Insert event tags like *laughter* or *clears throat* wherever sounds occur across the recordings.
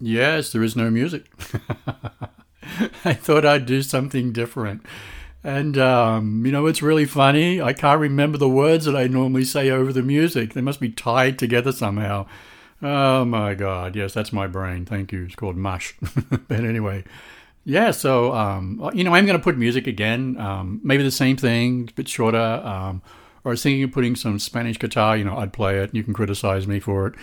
Yes, there is no music. *laughs* I thought I'd do something different. And, um, you know, it's really funny. I can't remember the words that I normally say over the music. They must be tied together somehow. Oh my God. Yes, that's my brain. Thank you. It's called mush. *laughs* but anyway, yeah, so, um, you know, I'm going to put music again. Um, maybe the same thing, a bit shorter. Um, or I was thinking of putting some Spanish guitar. You know, I'd play it. You can criticize me for it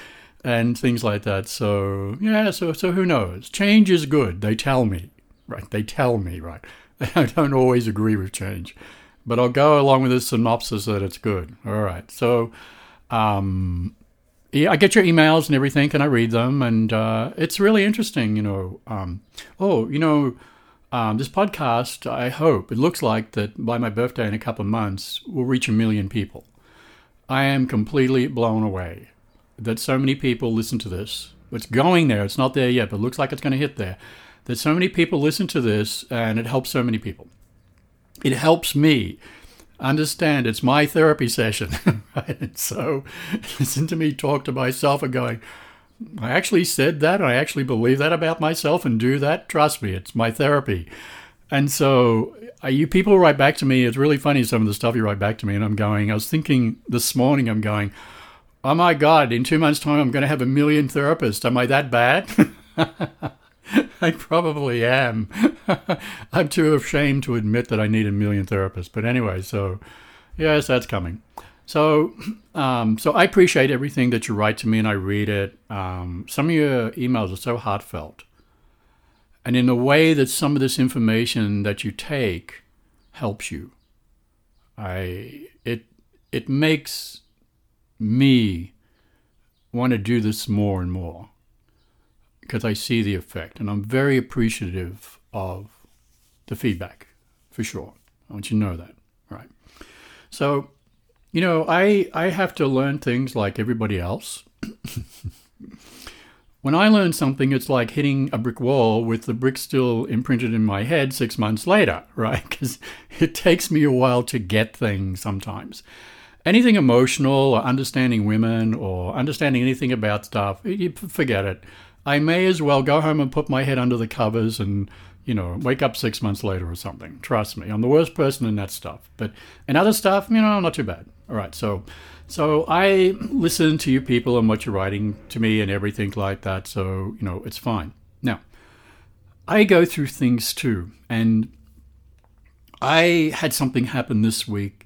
and things like that. So, yeah, so, so who knows? Change is good. They tell me, right? They tell me, right? *laughs* I don't always agree with change, but I'll go along with the synopsis that it's good. All right. So, um, yeah, I get your emails and everything, and I read them, and uh, it's really interesting. You know, um, oh, you know, um, this podcast. I hope it looks like that by my birthday in a couple of months, will reach a million people. I am completely blown away that so many people listen to this. It's going there. It's not there yet, but looks like it's going to hit there that so many people listen to this and it helps so many people. It helps me understand it's my therapy session. *laughs* right? And so *laughs* listen to me talk to myself and going, I actually said that. I actually believe that about myself and do that. Trust me, it's my therapy. And so uh, you people write back to me. It's really funny some of the stuff you write back to me. And I'm going, I was thinking this morning, I'm going, oh my God, in two months' time, I'm going to have a million therapists. Am I that bad? *laughs* I probably am. *laughs* I'm too ashamed to admit that I need a million therapists. But anyway, so yes, that's coming. So, *clears throat* um, so I appreciate everything that you write to me, and I read it. Um, some of your emails are so heartfelt, and in a way that some of this information that you take helps you. I it it makes me want to do this more and more because I see the effect and I'm very appreciative of the feedback for sure. I want you to know that, right? So, you know, I I have to learn things like everybody else. *coughs* when I learn something, it's like hitting a brick wall with the brick still imprinted in my head six months later, *laughs* right? Because it takes me a while to get things sometimes. Anything emotional or understanding women or understanding anything about stuff, you forget it. I may as well go home and put my head under the covers and, you know, wake up six months later or something. Trust me, I'm the worst person in that stuff. But in other stuff, you know, not too bad. All right, so so I listen to you people and what you're writing to me and everything like that. So you know, it's fine. Now, I go through things too, and I had something happen this week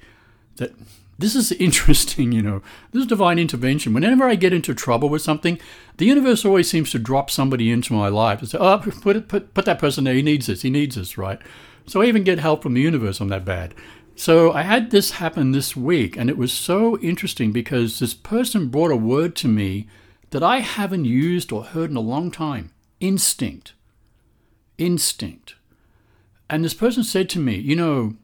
that this is *laughs* interesting, you know. This is divine intervention. Whenever I get into trouble with something, the universe always seems to drop somebody into my life and say, oh, put, it, put, put that person there. He needs this. He needs this, right? So I even get help from the universe. I'm that bad. So I had this happen this week, and it was so interesting because this person brought a word to me that I haven't used or heard in a long time instinct. Instinct. And this person said to me, You know,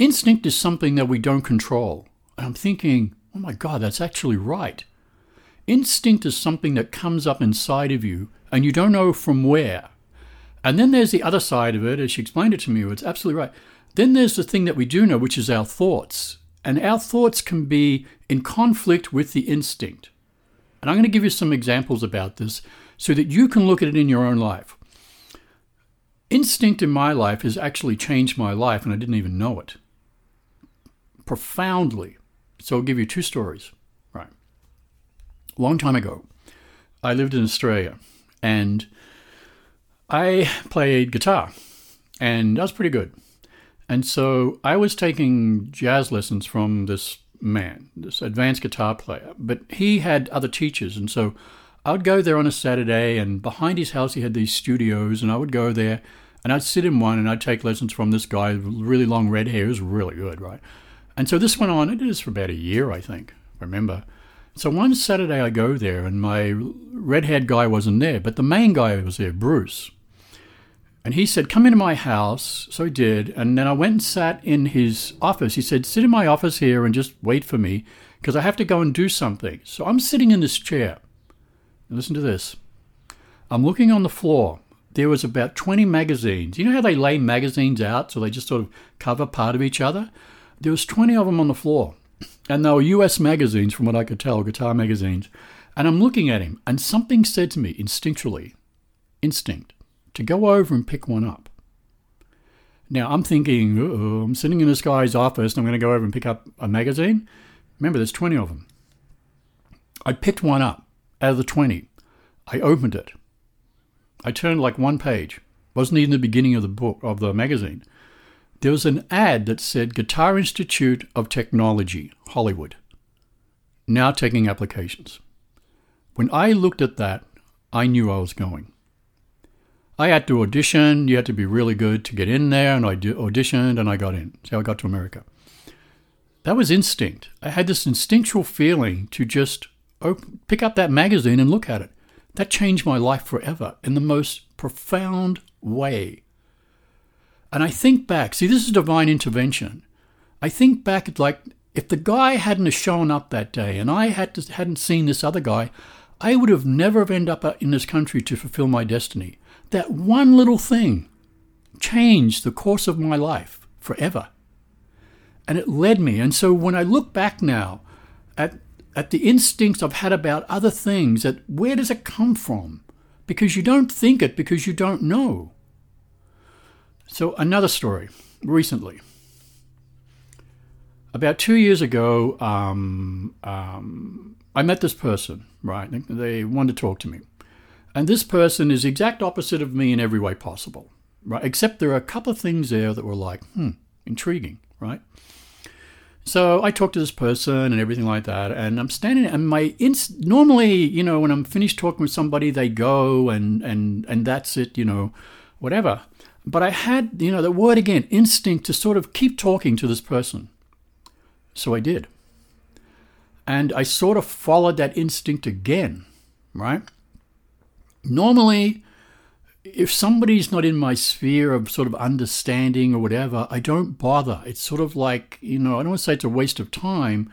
Instinct is something that we don't control. And I'm thinking, oh my God, that's actually right. Instinct is something that comes up inside of you and you don't know from where. And then there's the other side of it, as she explained it to me, it's absolutely right. Then there's the thing that we do know, which is our thoughts. And our thoughts can be in conflict with the instinct. And I'm going to give you some examples about this so that you can look at it in your own life. Instinct in my life has actually changed my life, and I didn't even know it profoundly. So I'll give you two stories. Right. Long time ago, I lived in Australia and I played guitar and I was pretty good. And so I was taking jazz lessons from this man, this advanced guitar player, but he had other teachers. And so I would go there on a Saturday, and behind his house, he had these studios, and I would go there and I'd sit in one and I'd take lessons from this guy, with really long red hair. He was really good, right? And so this went on, it is for about a year, I think, remember. So one Saturday I go there and my red haired guy wasn't there, but the main guy was there, Bruce. And he said, Come into my house. So he did. And then I went and sat in his office. He said, Sit in my office here and just wait for me because I have to go and do something. So I'm sitting in this chair. listen to this. I'm looking on the floor. There was about 20 magazines. You know how they lay magazines out so they just sort of cover part of each other? There was 20 of them on the floor. And they were US magazines, from what I could tell, guitar magazines. And I'm looking at him, and something said to me instinctually, instinct, to go over and pick one up. Now I'm thinking, I'm sitting in this guy's office and I'm going to go over and pick up a magazine. Remember, there's 20 of them. I picked one up out of the 20. I opened it. I turned like one page. Wasn't even the beginning of the book of the magazine. There was an ad that said Guitar Institute of Technology, Hollywood, now taking applications. When I looked at that, I knew I was going. I had to audition. You had to be really good to get in there, and I auditioned and I got in. So I got to America. That was instinct. I had this instinctual feeling to just open, pick up that magazine and look at it. That changed my life forever in the most profound way. And I think back, see, this is divine intervention. I think back at like if the guy hadn't have shown up that day and I had to, hadn't seen this other guy, I would have never have ended up uh, in this country to fulfill my destiny. That one little thing changed the course of my life forever. And it led me. And so when I look back now at, at the instincts I've had about other things, that where does it come from? Because you don't think it because you don't know. So another story recently. About two years ago, um, um, I met this person, right? They wanted to talk to me. And this person is exact opposite of me in every way possible, right? Except there are a couple of things there that were like, hmm, intriguing, right? So I talked to this person and everything like that, and I'm standing. And my inst- normally, you know, when I'm finished talking with somebody, they go and and and that's it, you know, whatever. But I had, you know, the word again, instinct to sort of keep talking to this person. So I did, and I sort of followed that instinct again, right? normally, if somebody's not in my sphere of sort of understanding or whatever, I don't bother. It's sort of like, you know, I don't want to say it's a waste of time,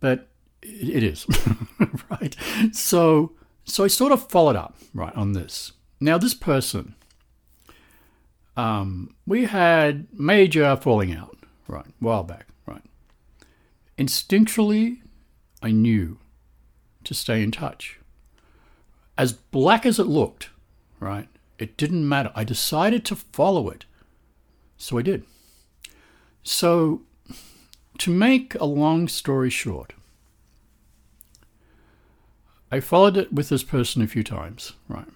but it is, *laughs* right? So, so I sort of followed up, right, on this. Now, this person, um, we had major falling out, right, a while back, right. Instinctually, I knew to stay in touch as black as it looked, right? It didn't matter. I decided to follow it. So I did. So, to make a long story short, I followed it with this person a few times, right?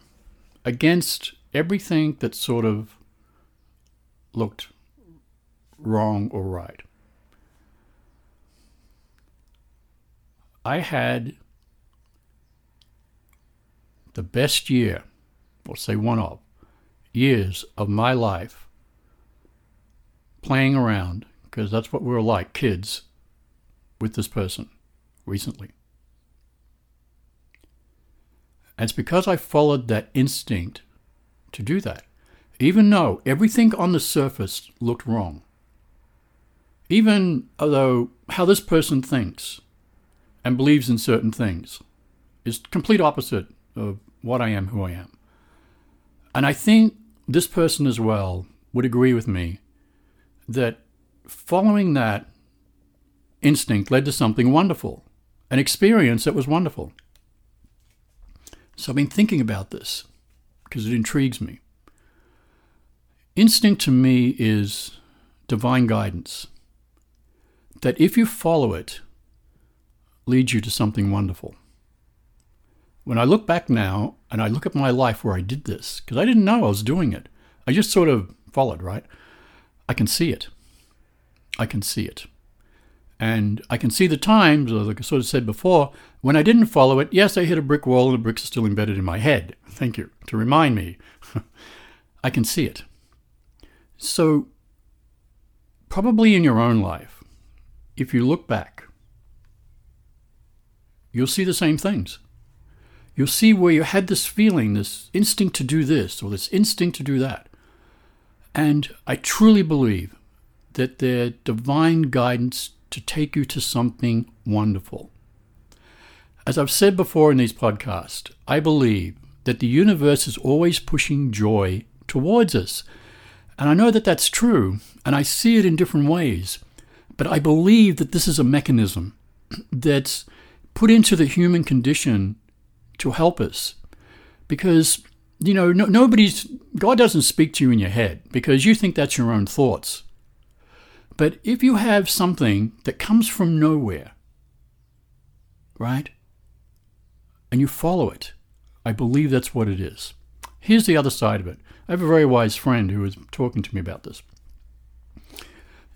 Against everything that sort of looked wrong or right. I had the best year, or say one of, years of my life playing around, because that's what we were like, kids, with this person recently. And it's because I followed that instinct to do that, even though everything on the surface looked wrong. Even though how this person thinks and believes in certain things is complete opposite of what I am, who I am. And I think this person as well would agree with me that following that instinct led to something wonderful, an experience that was wonderful. So I've been thinking about this because it intrigues me. Instinct to me is divine guidance, that if you follow it, leads you to something wonderful. When I look back now and I look at my life where I did this, because I didn't know I was doing it, I just sort of followed, right? I can see it. I can see it. And I can see the times, like I sort of said before, when I didn't follow it, yes, I hit a brick wall and the bricks are still embedded in my head. Thank you. To remind me, *laughs* I can see it. So, probably in your own life, if you look back, you'll see the same things you'll see where you had this feeling, this instinct to do this or this instinct to do that. And I truly believe that they're divine guidance to take you to something wonderful. As I've said before in these podcasts, I believe that the universe is always pushing joy towards us. And I know that that's true, and I see it in different ways. But I believe that this is a mechanism *clears throat* that's put into the human condition to help us. Because, you know, no, nobody's, God doesn't speak to you in your head because you think that's your own thoughts. But if you have something that comes from nowhere, right, and you follow it, I believe that's what it is. Here's the other side of it. I have a very wise friend who was talking to me about this.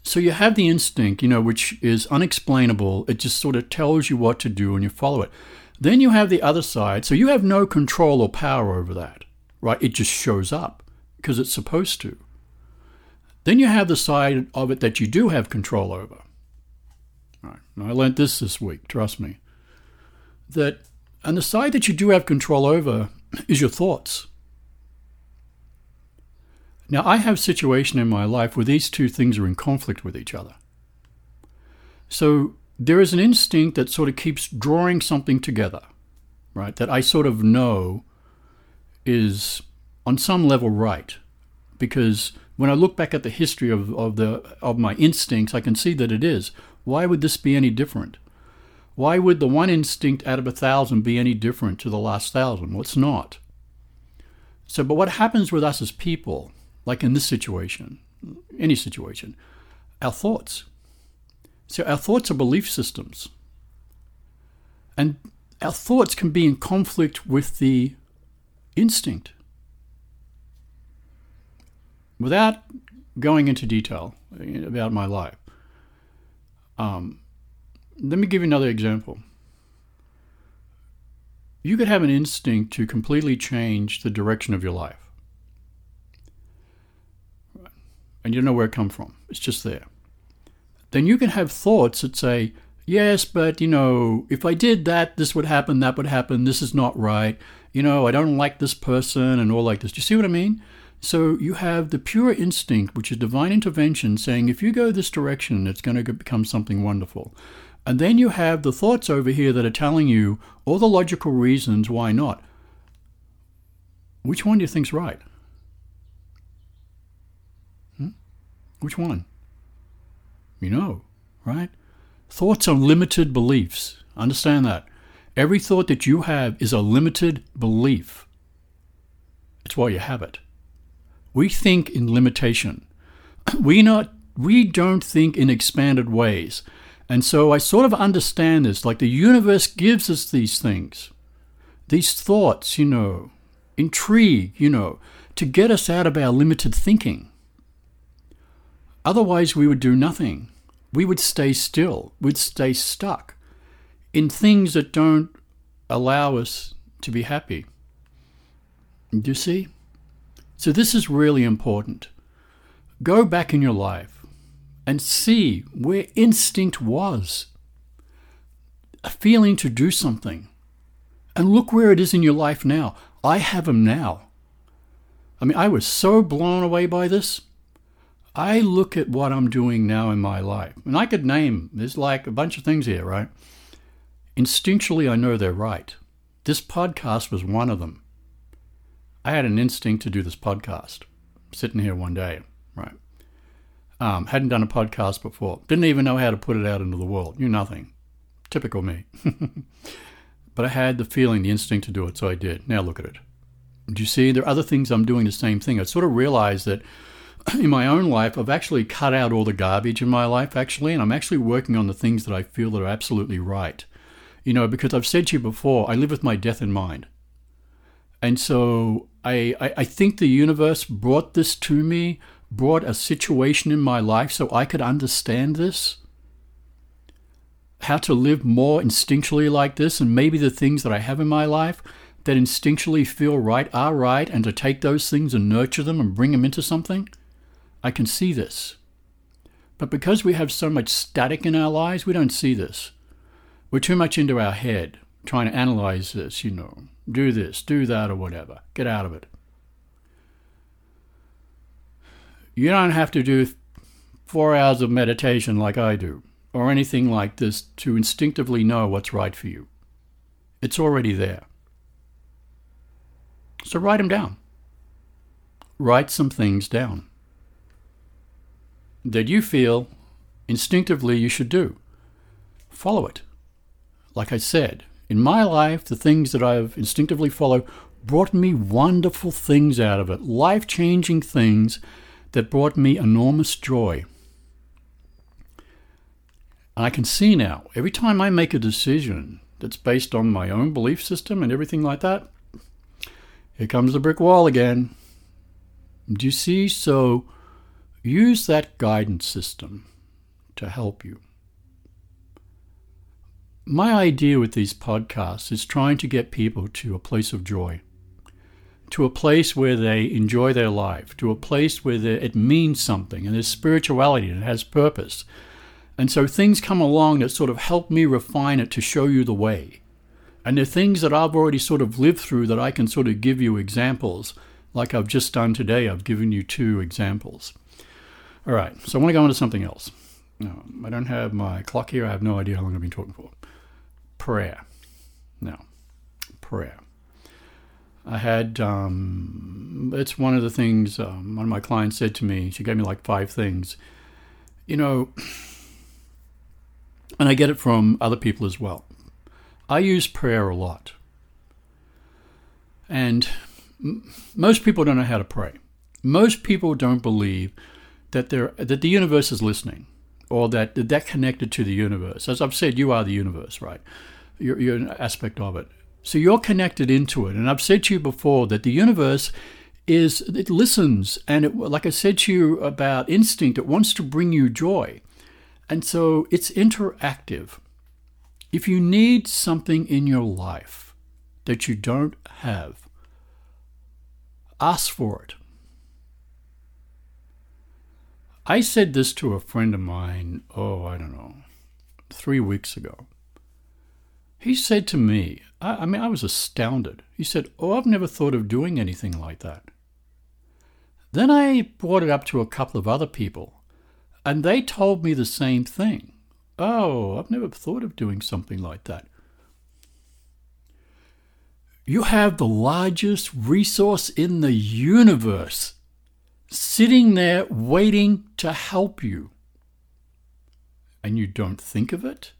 So you have the instinct, you know, which is unexplainable. It just sort of tells you what to do and you follow it. Then you have the other side. So you have no control or power over that, right? It just shows up because it's supposed to. Then you have the side of it that you do have control over. Right. I learned this this week, trust me. That, and the side that you do have control over is your thoughts. Now, I have a situation in my life where these two things are in conflict with each other. So there is an instinct that sort of keeps drawing something together, right? That I sort of know is on some level right. Because when I look back at the history of, of, the, of my instincts, I can see that it is. Why would this be any different? Why would the one instinct out of a thousand be any different to the last thousand? Well, it's not. So, but what happens with us as people like in this situation, any situation, our thoughts. So our thoughts are belief systems. And our thoughts can be in conflict with the instinct. Without going into detail about my life, um, let me give you another example. You could have an instinct to completely change the direction of your life. And you don't know where it come from. It's just there. Then you can have thoughts that say, yes, but you know, if I did that, this would happen, that would happen, this is not right. You know, I don't like this person and all like this. Do you see what I mean? So you have the pure instinct, which is divine intervention, saying if you go this direction, it's going to become something wonderful. And then you have the thoughts over here that are telling you all the logical reasons why not. Which one do you think's right? Which one? You know, right? Thoughts are limited beliefs. Understand that. Every thought that you have is a limited belief. It's why you have it. We think in limitation. *clears throat* We not we don't think in expanded ways. And so I sort of understand this. Like the universe gives us these things, these thoughts, you know, intrigue, you know, to get us out of our limited thinking. Otherwise, we would do nothing. We would stay still. We'd stay stuck in things that don't allow us to be happy. Do you see? So, this is really important. Go back in your life and see where instinct was a feeling to do something. And look where it is in your life now. I have them now. I mean, I was so blown away by this. I look at what I'm doing now in my life, and I could name, there's like a bunch of things here, right? Instinctually, I know they're right. This podcast was one of them. I had an instinct to do this podcast, sitting here one day, right? Um, hadn't done a podcast before. Didn't even know how to put it out into the world. Knew nothing. Typical me. *laughs* but I had the feeling, the instinct to do it, so I did. Now look at it. Do you see? There are other things I'm doing the same thing. I sort of realized that in my own life, I've actually cut out all the garbage in my life, actually, and I'm actually working on the things that I feel that are absolutely right. You know, because I've said to you before, I live with my death in mind. And so I, I, I think the universe brought this to me, brought a situation in my life so I could understand this, how to live more instinctually like this, and maybe the things that I have in my life that instinctually feel right are right, and to take those things and nurture them and bring them into something. I can see this. But because we have so much static in our lives, we don't see this. We're too much into our head, trying to analyze this, you know, do this, do that, or whatever. Get out of it. You don't have to do four hours of meditation like I do, or anything like this to instinctively know what's right for you. It's already there. So write them down. Write some things down that you feel instinctively you should do. Follow it. like I said, in my life, the things that I've instinctively followed brought me wonderful things out of it, life changing things that brought me enormous joy. And I can see now, every time I make a decision that's based on my own belief system and everything like that, here comes the brick wall again. Do you see? So use that guidance system to help you. My idea with these podcasts is trying to get people to a place of joy, to a place where they enjoy their life, to a place where it means something and there's spirituality and it has purpose. And so things come along that sort of help me refine it to show you the way. And there are things that I've already sort of lived through that I can sort of give you examples, like I've just done today. I've given you two examples. All right, so I want to go on to something else. No, I don't have my clock here. I have no idea how long I've been talking for. Prayer. Now, prayer. I had, um, it's one of the things um, one of my clients said to me. She gave me like five things. You know, and I get it from other people as well. I use prayer a lot. And m- most people don't know how to pray. Most people don't believe that, there that the universe is listening or that they're connected to the universe. As I've said, you are the universe, right? You're, you're an aspect of it. So you're connected into it. And I've said to you before that the universe is, it listens. And it, like I said to you about instinct, it wants to bring you joy. And so it's interactive. If you need something in your life that you don't have, ask for it. I said this to a friend of mine, oh, I don't know, three weeks ago. He said to me, I, I, mean, I was astounded. He said, Oh, I've never thought of doing anything like that. Then I brought it up to a couple of other people, and they told me the same thing. Oh, I've never thought of doing something like that. You have the largest resource in the universe sitting there waiting to help you. And you don't think of it?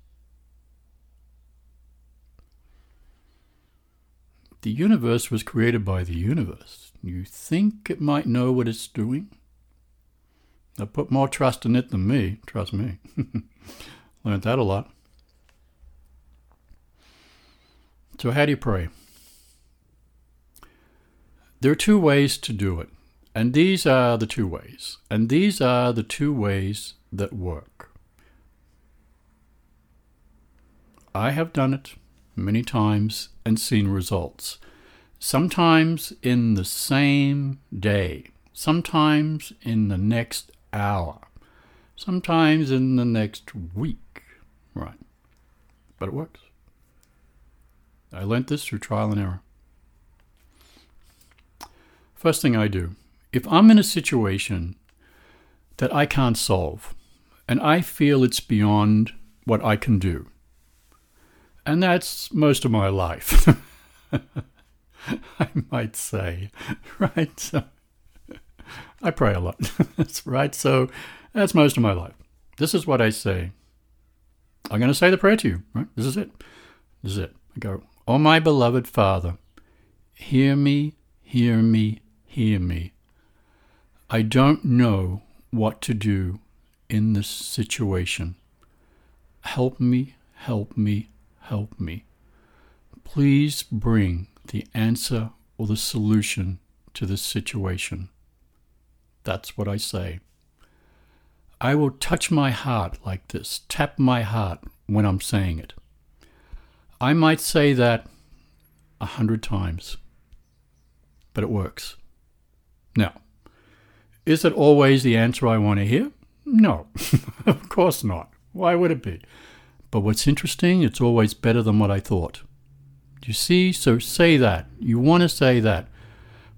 The universe was created by the universe. You think it might know what it's doing? I put more trust in it than me, trust me. *laughs* Learned that a lot. So, how do you pray? There are two ways to do it. And these are the two ways. And these are the two ways that work. I have done it many times and seen results. Sometimes in the same day, sometimes in the next hour, sometimes in the next week. Right. But it works. I learnt this through trial and error. First thing I do if I'm in a situation that I can't solve and I feel it's beyond what I can do, and that's most of my life, *laughs* I might say, *laughs* right? So I pray a lot. *laughs* right. So that's most of my life. This is what I say. I'm going to say the prayer to you, right? This is it. This is it. I go, Oh, my beloved Father, hear me, hear me, hear me. I don't know what to do in this situation. Help me, help me, help me. Please bring the answer or the solution to this situation. That's what I say. I will touch my heart like this, tap my heart when I'm saying it. I might say that a hundred times, but it works. Now, is it always the answer I want to hear? No, *laughs* of course not. Why would it be? But what's interesting, it's always better than what I thought. You see? So say that. You want to say that.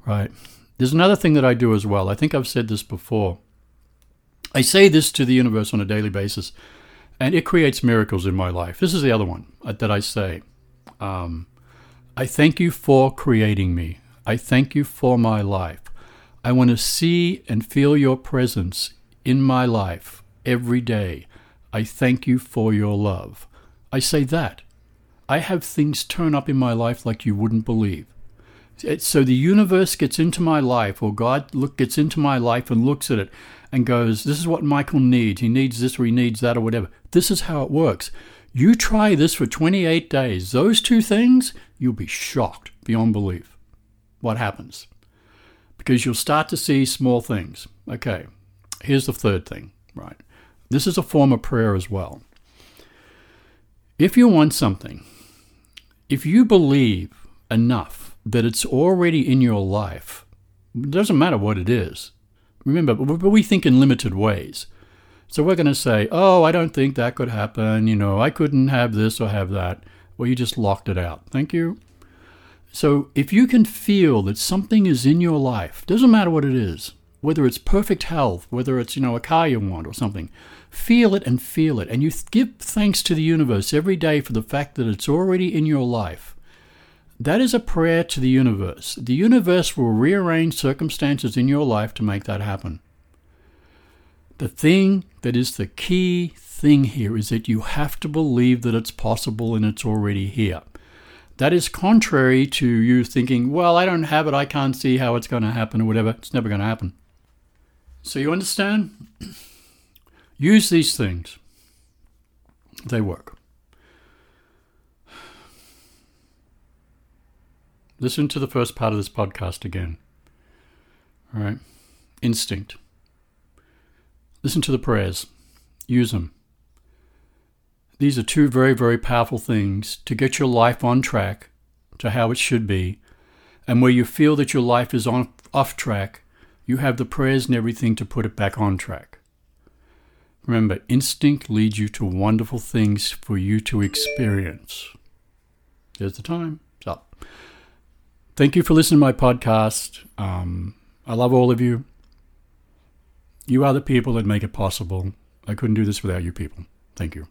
Right. There's another thing that I do as well. I think I've said this before. I say this to the universe on a daily basis, and it creates miracles in my life. This is the other one uh, that I say. Um, I thank you for creating me. I thank you for my life. I want to see and feel your presence in my life every day. I thank you for your love. I say that. I have things turn up in my life like you wouldn't believe. So the universe gets into my life, or God look, gets into my life and looks at it and goes, This is what Michael needs. He needs this or he needs that or whatever. This is how it works. You try this for 28 days. Those two things, you'll be shocked beyond belief what happens. Because you'll start to see small things. Okay, here's the third thing, right? This is a form of prayer as well. If you want something, if you believe enough that it's already in your life, it doesn't matter what it is. Remember, we think in limited ways. So we're going to say, oh, I don't think that could happen. You know, I couldn't have this or have that. Well, you just locked it out. Thank you. So if you can feel that something is in your life, doesn't matter what it is, whether it's perfect health, whether it's, you know, a car you want or something, feel it and feel it. And you give thanks to the universe every day for the fact that it's already in your life. That is a prayer to the universe. The universe will rearrange circumstances in your life to make that happen. The thing that is the key thing here is that you have to believe that it's possible and it's already here. That is contrary to you thinking, well, I don't have it, I can't see how it's going to happen or whatever. It's never going to happen. So you understand? *clears throat* Use these things, they work. Listen to the first part of this podcast again. All right? Instinct. Listen to the prayers, use them. These are two very, very powerful things to get your life on track to how it should be. And where you feel that your life is on, off track, you have the prayers and everything to put it back on track. Remember, instinct leads you to wonderful things for you to experience. There's the time. It's up. Thank you for listening to my podcast. Um, I love all of you. You are the people that make it possible. I couldn't do this without you people. Thank you.